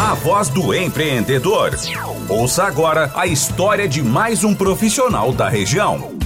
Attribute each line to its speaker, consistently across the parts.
Speaker 1: a voz do empreendedor. Ouça agora a história de mais um profissional da região.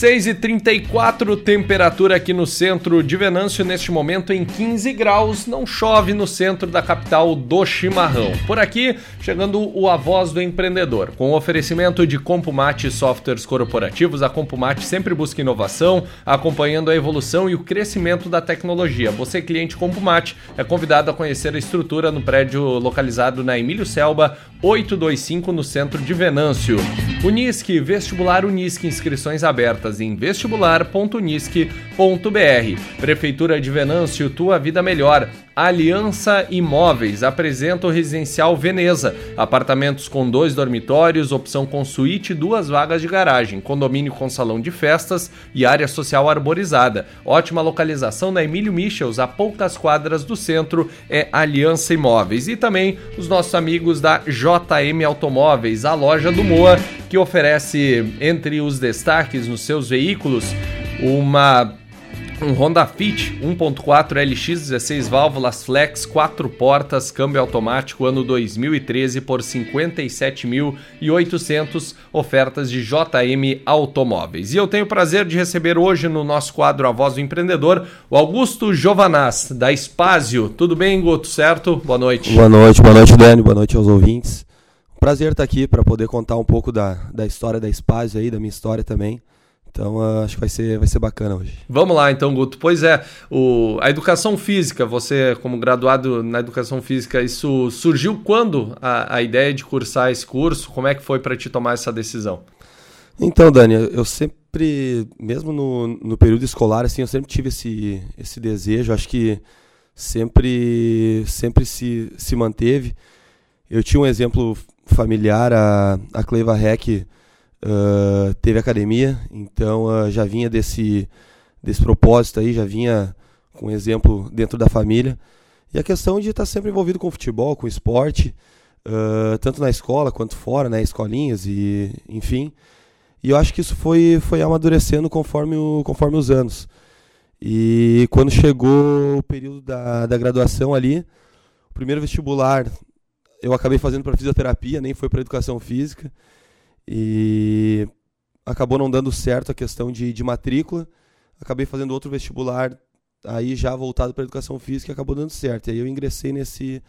Speaker 2: 6 e 34 temperatura aqui no centro de Venâncio, neste momento em 15 graus. Não chove no centro da capital do chimarrão. Por aqui, chegando o A Voz do Empreendedor. Com o oferecimento de Compumate Softwares Corporativos, a Compumate sempre busca inovação, acompanhando a evolução e o crescimento da tecnologia. Você, cliente Compumate, é convidado a conhecer a estrutura no prédio localizado na Emílio Selba, 825, no centro de Venâncio. Unisque, vestibular Unisque, inscrições abertas em vestibular.unisque.br. Prefeitura de Venâncio, tua vida melhor. Aliança Imóveis apresenta o Residencial Veneza. Apartamentos com dois dormitórios, opção com suíte duas vagas de garagem, condomínio com salão de festas e área social arborizada. Ótima localização na Emílio Michels, a poucas quadras do centro, é Aliança Imóveis. E também os nossos amigos da JM Automóveis, a loja do Moa, que oferece entre os destaques nos seus veículos uma um Honda Fit 1.4 LX 16 válvulas flex, 4 portas, câmbio automático ano 2013 por 57.800 ofertas de JM Automóveis. E eu tenho o prazer de receber hoje no nosso quadro A Voz do Empreendedor o Augusto Jovanaz da Espásio. Tudo bem, Guto? Certo? Boa noite.
Speaker 3: Boa noite, boa noite, Dani. Boa noite aos ouvintes. Prazer estar aqui para poder contar um pouco da, da história da Espásio aí, da minha história também. Então uh, acho que vai ser, vai ser bacana hoje.
Speaker 2: Vamos lá então, Guto. Pois é, o, a educação física, você como graduado na educação física, isso surgiu quando a, a ideia de cursar esse curso? Como é que foi para te tomar essa decisão?
Speaker 3: Então, Dani, eu sempre, mesmo no, no período escolar, assim, eu sempre tive esse, esse desejo, acho que sempre, sempre se, se manteve. Eu tinha um exemplo familiar, a, a Cleiva Heck, uh, teve academia, então uh, já vinha desse, desse propósito aí, já vinha com exemplo dentro da família. E a questão de estar sempre envolvido com futebol, com esporte, uh, tanto na escola quanto fora, né, escolinhas e enfim. E eu acho que isso foi, foi amadurecendo conforme, o, conforme os anos. E quando chegou o período da, da graduação ali, o primeiro vestibular eu acabei fazendo para fisioterapia, nem foi para educação física. E acabou não dando certo a questão de, de matrícula. Acabei fazendo outro vestibular, aí já voltado para educação física, e acabou dando certo. E aí eu ingressei nesse,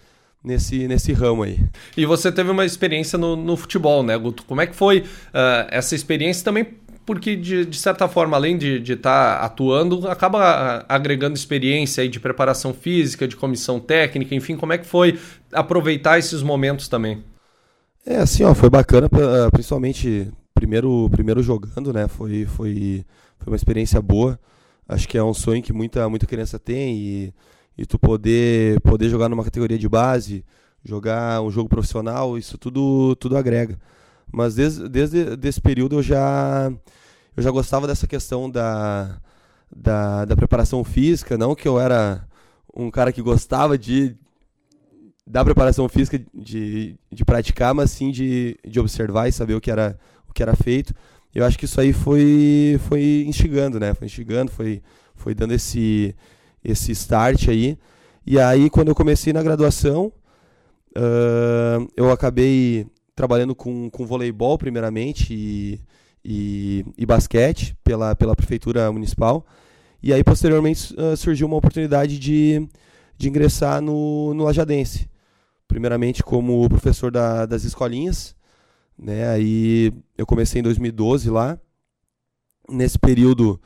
Speaker 3: nesse, nesse ramo aí.
Speaker 2: E você teve uma experiência no, no futebol, né, Guto? Como é que foi uh, essa experiência também? Porque, de, de certa forma, além de estar tá atuando, acaba agregando experiência aí de preparação física, de comissão técnica, enfim, como é que foi aproveitar esses momentos também?
Speaker 3: É, assim, ó, foi bacana, ah, principalmente primeiro, primeiro jogando, né? Foi, foi, foi uma experiência boa. Acho que é um sonho que muita, muita criança tem e, e tu poder, poder jogar numa categoria de base, jogar um jogo profissional, isso tudo, tudo agrega. Mas desde, desde esse período eu já, eu já gostava dessa questão da, da, da preparação física, não que eu era um cara que gostava de, da preparação física de, de praticar, mas sim de, de observar e saber o que era, o que era feito. Eu acho que isso aí foi, foi instigando, né? Foi instigando, foi, foi dando esse, esse start aí. E aí, quando eu comecei na graduação, uh, eu acabei trabalhando com, com voleibol, primeiramente, e, e, e, basquete pela, pela prefeitura municipal. E aí, posteriormente, uh, surgiu uma oportunidade de, de ingressar no, no Lajadense primeiramente como professor da, das escolinhas, né? Aí eu comecei em 2012 lá. Nesse período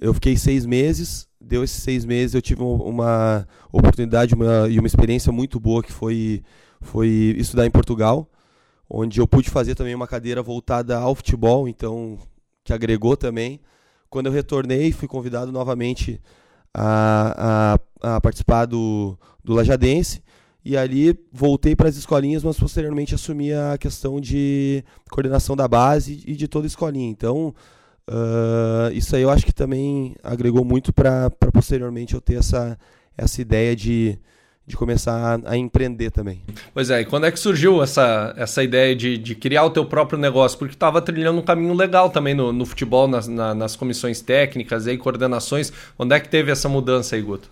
Speaker 3: eu fiquei seis meses. Deu esses seis meses eu tive uma oportunidade uma, e uma experiência muito boa que foi foi estudar em Portugal, onde eu pude fazer também uma cadeira voltada ao futebol, então que agregou também. Quando eu retornei, fui convidado novamente a, a, a participar do, do Lajadense e ali voltei para as escolinhas, mas posteriormente assumi a questão de coordenação da base e de toda a escolinha. Então, uh, isso aí eu acho que também agregou muito para posteriormente eu ter essa, essa ideia de, de começar a, a, empreender também.
Speaker 2: Pois é, e quando é que surgiu essa, essa ideia de, de criar o teu próprio negócio? Porque estava trilhando um caminho legal também no, no futebol, nas, na, nas comissões técnicas e coordenações. Onde é que teve essa mudança aí, Guto?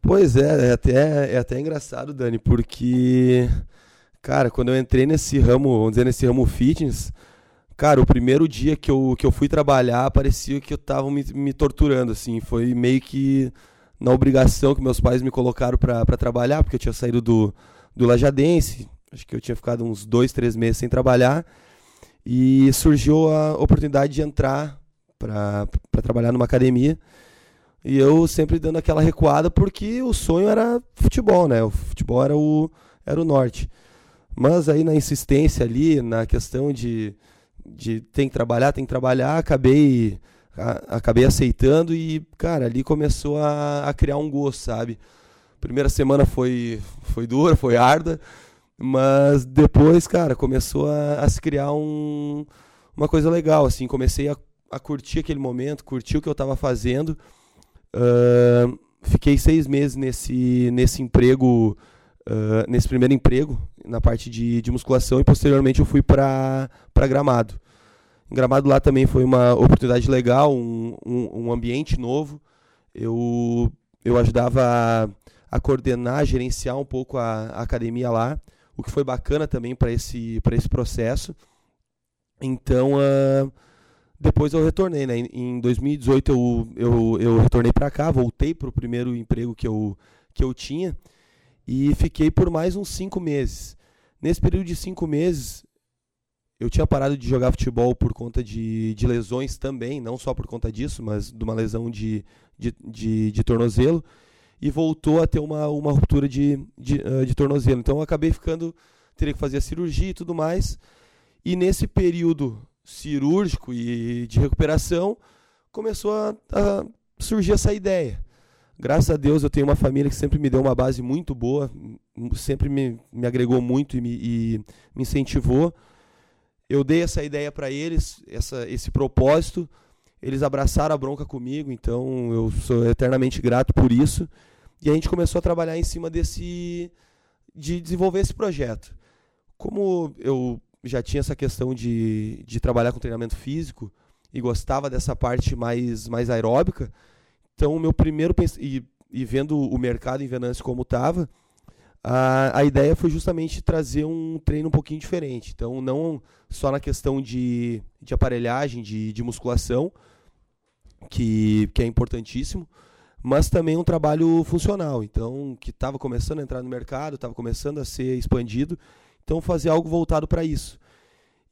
Speaker 3: Pois é, é até, é até engraçado, Dani, porque, cara, quando eu entrei nesse ramo, vamos dizer, nesse ramo fitness, cara, o primeiro dia que eu, que eu fui trabalhar, parecia que eu tava me, me torturando, assim, foi meio que na obrigação que meus pais me colocaram para trabalhar, porque eu tinha saído do, do Lajadense, acho que eu tinha ficado uns dois, três meses sem trabalhar, e surgiu a oportunidade de entrar para trabalhar numa academia, e eu sempre dando aquela recuada porque o sonho era futebol, né? O futebol era o, era o norte. Mas aí na insistência ali, na questão de, de tem que trabalhar, tem que trabalhar, acabei acabei aceitando e, cara, ali começou a, a criar um gosto, sabe? Primeira semana foi, foi dura, foi árdua, mas depois, cara, começou a, a se criar um, uma coisa legal, assim, comecei a, a curtir aquele momento, curtir o que eu estava fazendo Uh, fiquei seis meses nesse, nesse emprego, uh, nesse primeiro emprego, na parte de, de musculação, e posteriormente eu fui para Gramado. Gramado lá também foi uma oportunidade legal, um, um, um ambiente novo. Eu, eu ajudava a, a, coordenar, gerenciar um pouco a, a academia lá, o que foi bacana também para esse, esse processo. Então, uh, depois eu retornei, né? Em 2018 eu, eu, eu retornei para cá, voltei para o primeiro emprego que eu, que eu tinha e fiquei por mais uns cinco meses. Nesse período de cinco meses, eu tinha parado de jogar futebol por conta de, de lesões também, não só por conta disso, mas de uma lesão de, de, de, de tornozelo, e voltou a ter uma, uma ruptura de, de, uh, de tornozelo. Então eu acabei ficando, teria que fazer a cirurgia e tudo mais. E nesse período cirúrgico e de recuperação, começou a, a, surgir essa ideia. Graças a Deus eu tenho uma família que sempre me deu uma base muito boa, sempre me, me agregou muito e me, e me incentivou. Eu dei essa ideia para eles, essa, esse propósito, eles abraçaram a bronca comigo, então eu sou eternamente grato por isso. E a gente começou a trabalhar em cima desse de desenvolver esse projeto. Como eu já tinha essa questão de, de trabalhar com treinamento físico e gostava dessa parte mais, mais aeróbica. Então, o meu primeiro e, e vendo o mercado em Venâncio como estava, a, a ideia foi justamente trazer um treino um pouquinho diferente. Então, não só na questão de, de aparelhagem, de, de musculação, que, que é importantíssimo, mas também um trabalho funcional. Então, que estava começando a entrar no mercado, estava começando a ser expandido então fazer algo voltado para isso.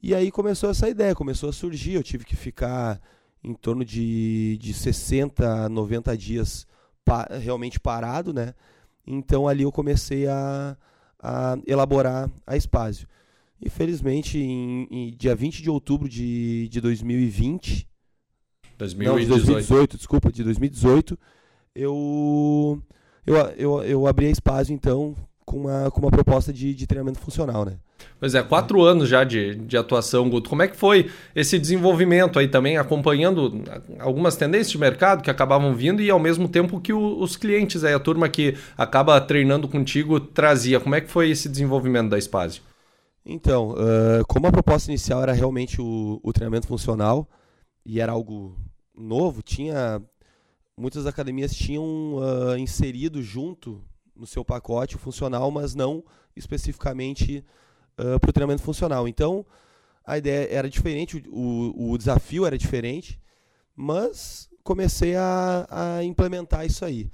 Speaker 3: E aí começou essa ideia, começou a surgir. Eu tive que ficar em torno de, de 60 a 90 dias pa realmente parado, né? Então ali eu comecei a, a elaborar a Espásio. E felizmente, em, em, dia 20 de outubro de, de 2020. 2018. Não, de 2018, desculpa, de 2018, eu, eu, eu, eu abri a Espásio, então, com uma, com uma proposta de, de treinamento funcional, né?
Speaker 2: Pois é, quatro anos já de, de atuação, Guto. Como é que foi esse desenvolvimento aí também, acompanhando algumas tendências de mercado que acabavam vindo e ao mesmo tempo que o, os clientes aí, a turma que acaba treinando contigo trazia. Como é que foi esse desenvolvimento da Spazio?
Speaker 3: Então, uh, como a proposta inicial era realmente o, o treinamento funcional e era algo novo, tinha muitas academias tinham uh, inserido junto no seu pacote funcional, mas não especificamente uh, para o treinamento funcional. Então, a ideia era diferente, o, o desafio era diferente, mas comecei a, a implementar isso aí.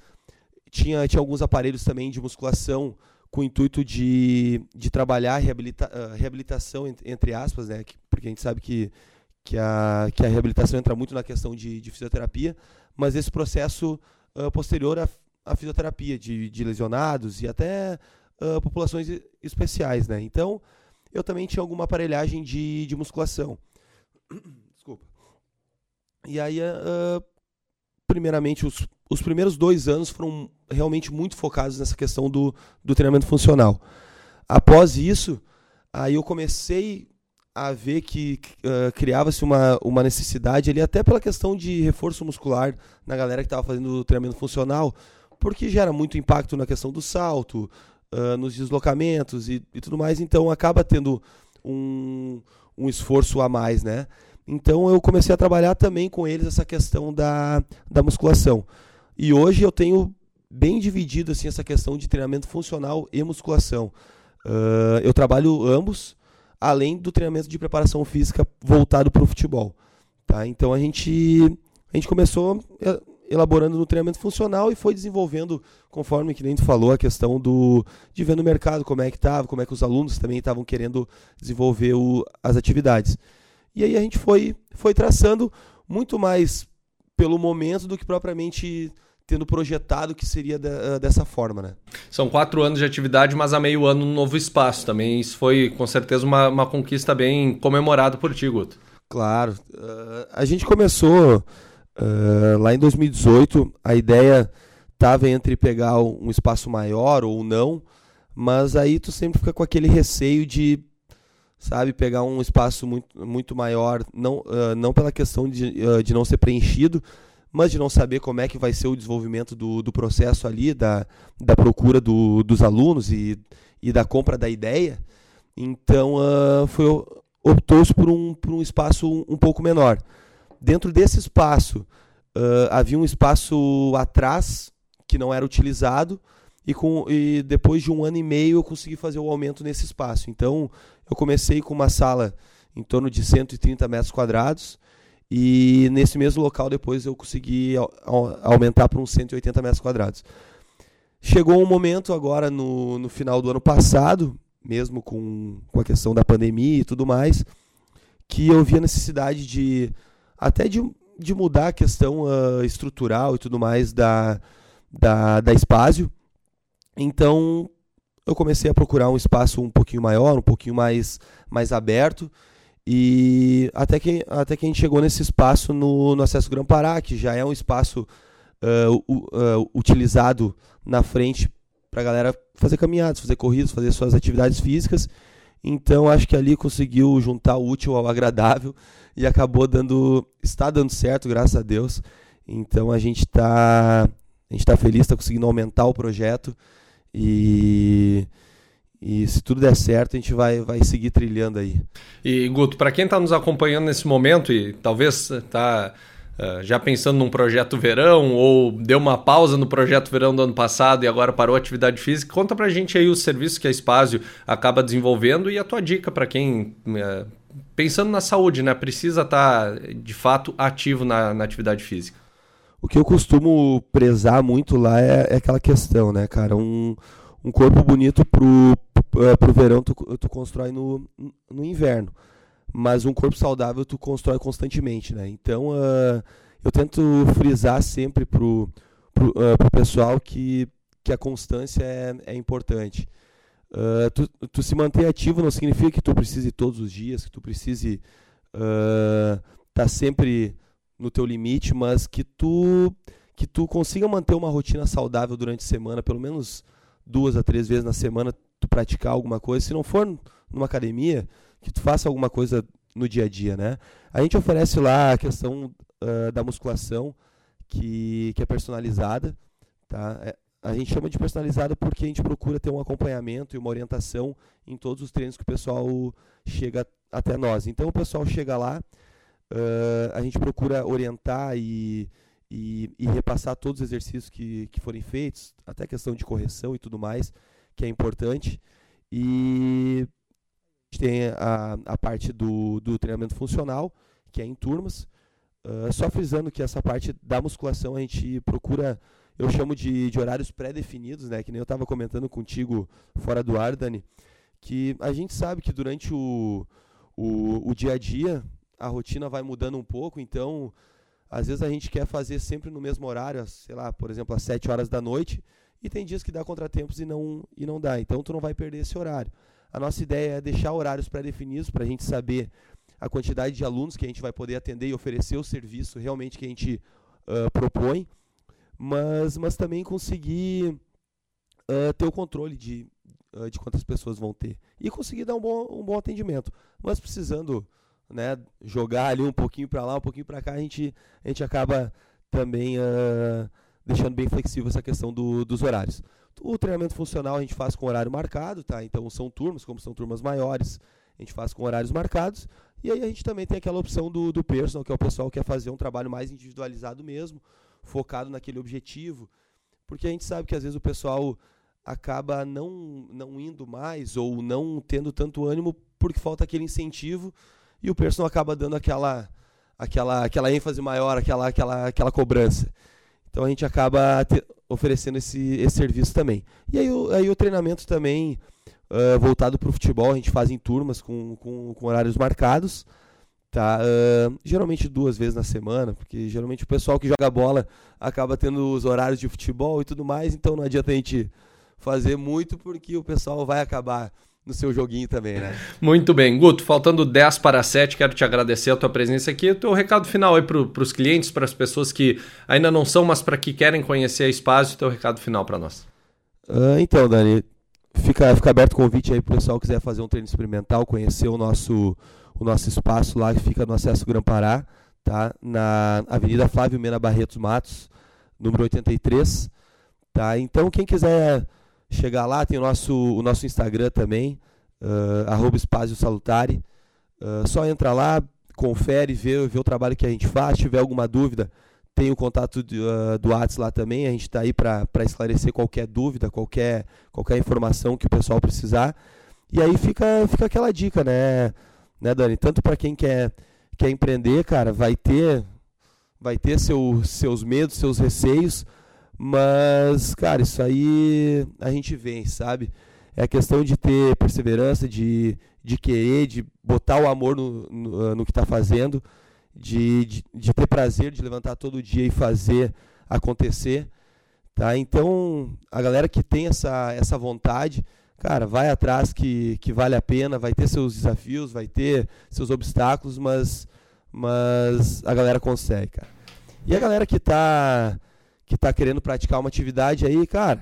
Speaker 3: Tinha, tinha alguns aparelhos também de musculação com o intuito de, de trabalhar a reabilita, uh, reabilitação, entre aspas, né? porque a gente sabe que, que, a, que a reabilitação entra muito na questão de, de fisioterapia, mas esse processo uh, posterior a, a fisioterapia de, de lesionados e até uh, populações especiais, né? Então, eu também tinha alguma aparelhagem de, de musculação. Desculpa. E aí, uh, primeiramente, os, os primeiros dois anos foram realmente muito focados nessa questão do, do treinamento funcional. Após isso, aí eu comecei a ver que uh, criava-se uma, uma necessidade ali, até pela questão de reforço muscular na galera que estava fazendo o treinamento funcional, porque gera muito impacto na questão do salto, uh, nos deslocamentos e, e, tudo mais, então acaba tendo um, um esforço a mais, né? Então eu comecei a trabalhar também com eles essa questão da, da musculação. E hoje eu tenho bem dividido assim essa questão de treinamento funcional e musculação. Uh, eu trabalho ambos, além do treinamento de preparação física voltado para o futebol. Tá? Então a gente, a gente começou é, elaborando no treinamento funcional e foi desenvolvendo, conforme que nem tu falou, a questão do de ver no mercado como é que estava, como é que os alunos também estavam querendo desenvolver o, as atividades. E aí a gente foi, foi traçando muito mais pelo momento do que propriamente tendo projetado que seria de, dessa forma, né?
Speaker 2: São quatro anos de atividade, mas há meio ano no novo espaço também. Isso foi com certeza uma, uma conquista bem comemorada por ti, Guto.
Speaker 3: Claro. Uh, a gente começou uh, lá em 2018. A ideia estava entre pegar um espaço maior ou não, mas aí tu sempre fica com aquele receio de sabe pegar um espaço muito, muito maior não, uh, não pela questão de, de não ser preenchido mas de não saber como é que vai ser o desenvolvimento do, do processo ali, da, da procura do, dos alunos e, e da compra da ideia. Então, uh, optou-se por um, por um espaço um, um, pouco menor. Dentro desse espaço, uh, havia um espaço atrás que não era utilizado e, com, e depois de um ano e meio eu consegui fazer o aumento nesse espaço. Então, eu comecei com uma sala em torno de 130 metros quadrados, e nesse mesmo local depois eu consegui aumentar para uns 180 metros quadrados. Chegou um momento agora no, no final do ano passado, mesmo com, com a questão da pandemia e tudo mais, que eu vi a necessidade de até de, de mudar a questão uh, estrutural e tudo mais da, da, da Espásio. Então eu comecei a procurar um espaço um pouquinho maior, um pouquinho mais, mais aberto. E até que, até que a gente chegou nesse espaço no, no Acesso Gran Pará, que já é um espaço uh, uh, utilizado na frente para a galera fazer caminhadas, fazer corridas, fazer suas atividades físicas. Então acho que ali conseguiu juntar o útil ao agradável e acabou dando. está dando certo, graças a Deus. Então a gente está a gente tá feliz, está conseguindo aumentar o projeto e e se tudo der certo, a gente vai, vai seguir trilhando aí.
Speaker 2: E, Guto, para quem está nos acompanhando nesse momento e talvez está eh, já pensando num projeto verão ou deu uma pausa no projeto verão do ano passado e agora parou a atividade física, conta para a gente aí os serviços que a Espásio acaba desenvolvendo e a tua dica para quem, uh, pensando na saúde, né, precisa estar tá, de fato ativo na, na, atividade física.
Speaker 3: O que eu costumo prezar muito lá é, é aquela questão, né, cara? Um, um corpo bonito pro, pro verão tu, tu constrói no, no inverno. Mas um corpo saudável tu constrói constantemente, né? Então uh, eu tento frisar sempre pro, pro, uh, pro pessoal que, que a constância é, é importante. Uh, tu, tu se manter ativo não significa que tu precise todos os dias, que tu precise estar tá sempre no teu limite, mas que tu que tu consiga manter uma rotina saudável durante a semana, pelo menos duas a três vezes na semana tu praticar alguma coisa. Se não for numa academia, que tu faça alguma coisa no dia a dia, né? A gente oferece lá a questão uh, da musculação, que, que é personalizada, tá? É, a gente chama de personalizada porque a gente procura ter um acompanhamento e uma orientação em todos os treinos que o pessoal chega até nós. Então o pessoal chega lá, uh, a gente procura orientar e e, e, repassar todos os exercícios que, que forem feitos, até questão de correção e tudo mais, que é importante. E tem a, a parte do, do treinamento funcional, que é em turmas. Uh, só frisando que essa parte da musculação a gente procura, eu chamo de, de horários pré-definidos, né? Que nem eu estava comentando contigo fora do ar, Dani, que a gente sabe que durante o, o, o dia a dia a rotina vai mudando um pouco, então às vezes a gente quer fazer sempre no mesmo horário, sei lá, por exemplo, às 7 horas da noite, e tem dias que dá contratempos e não, e não dá. Então tu não vai perder esse horário. A nossa ideia é deixar horários pré-definidos para a gente saber a quantidade de alunos que a gente vai poder atender e oferecer o serviço realmente que a gente uh, propõe, mas, mas também conseguir uh, ter o controle de, uh, de quantas pessoas vão ter e conseguir dar um bom, um bom atendimento. Mas precisando né, jogar ali um pouquinho para lá, um pouquinho para cá, a gente, a gente acaba também deixando bem flexível essa questão do, dos horários. O treinamento funcional a gente faz com horário marcado, tá? Então são turmas, como são turmas maiores, a gente faz com horários marcados. E aí a gente também tem aquela opção do, do personal, que é o pessoal que quer fazer um trabalho mais individualizado mesmo, focado naquele objetivo. Porque a gente sabe que às vezes o pessoal acaba não, não indo mais ou não tendo tanto ânimo porque falta aquele incentivo e o personal acaba dando aquela, aquela, aquela ênfase maior, aquela, aquela, aquela cobrança. Então a gente acaba oferecendo esse, esse serviço também. E aí, o, aí o treinamento também uh, voltado para o futebol, a gente faz em turmas com, com, com horários marcados. Tá, uh, geralmente duas vezes na semana, porque geralmente o pessoal que joga bola acaba tendo os horários de futebol e tudo mais, então não adianta a gente fazer muito, porque o pessoal vai acabar no seu joguinho também, né?
Speaker 2: Muito bem. Guto, faltando 10 para 7, quero te agradecer a tua presença aqui. O teu recado final aí para os clientes, para as pessoas que ainda não são, mas para que querem conhecer a Espaço, o teu recado final para nós.
Speaker 3: Uh, então, Dani, fica, fica aberto o convite aí para o pessoal que quiser fazer um treino experimental, conhecer o nosso, o nosso espaço lá, que fica no acesso Gran Pará, tá? na Avenida Flávio Mena Barretos Matos, número 83. Tá? Então, quem quiser chegar lá, tem o nosso, o nosso Instagram também, uh, Salutare. Uh, só entra lá, confere, vê, vê o trabalho que a gente faz. Se tiver alguma dúvida, tem o contato de, uh, do WhatsApp lá também. A gente está aí para esclarecer qualquer dúvida, qualquer, qualquer informação que o pessoal precisar. E aí fica, fica aquela dica, né, né Dani? Tanto para quem quer, quer empreender, cara, vai ter, vai ter seu, seus medos, seus receios mas, cara, isso aí a gente vem, sabe? É a questão de ter perseverança, de, de querer, de botar o amor no, no, ah, no que está fazendo, de, de, de, ter prazer de levantar todo dia e fazer acontecer. Tá? Então, a galera que tem essa, essa vontade, cara, vai atrás que, que vale a pena, vai ter seus desafios, vai ter seus obstáculos, mas, mas a galera consegue, cara. E a galera que está que está querendo praticar uma atividade aí, cara,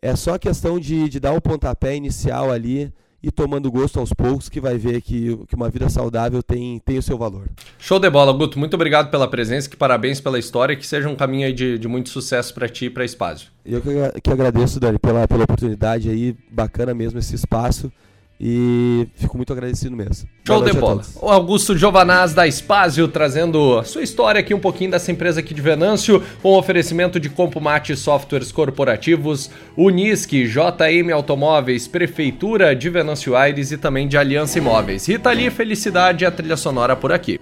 Speaker 3: é só questão de, de dar o um pontapé inicial ali e tomando gosto aos poucos que vai ver que, que uma vida saudável tem, tem o seu valor.
Speaker 2: Show de bola, Guto. Muito obrigado pela presença, que parabéns pela história que seja um caminho de, de muito sucesso para ti e para Espaço.
Speaker 3: Eu que, que agradeço, Dani, pela, pela oportunidade aí, bacana mesmo esse espaço. E fico muito agradecido mesmo.
Speaker 2: Show de bola. O Augusto Giovanaz da Espásio trazendo a sua história aqui, um pouquinho dessa empresa aqui de Venâncio, com oferecimento de Compumate Softwares Corporativos, Unisque, JM Automóveis, Prefeitura de Venâncio Aires e também de Aliança Imóveis. Rita Lee, felicidade, a trilha sonora por aqui.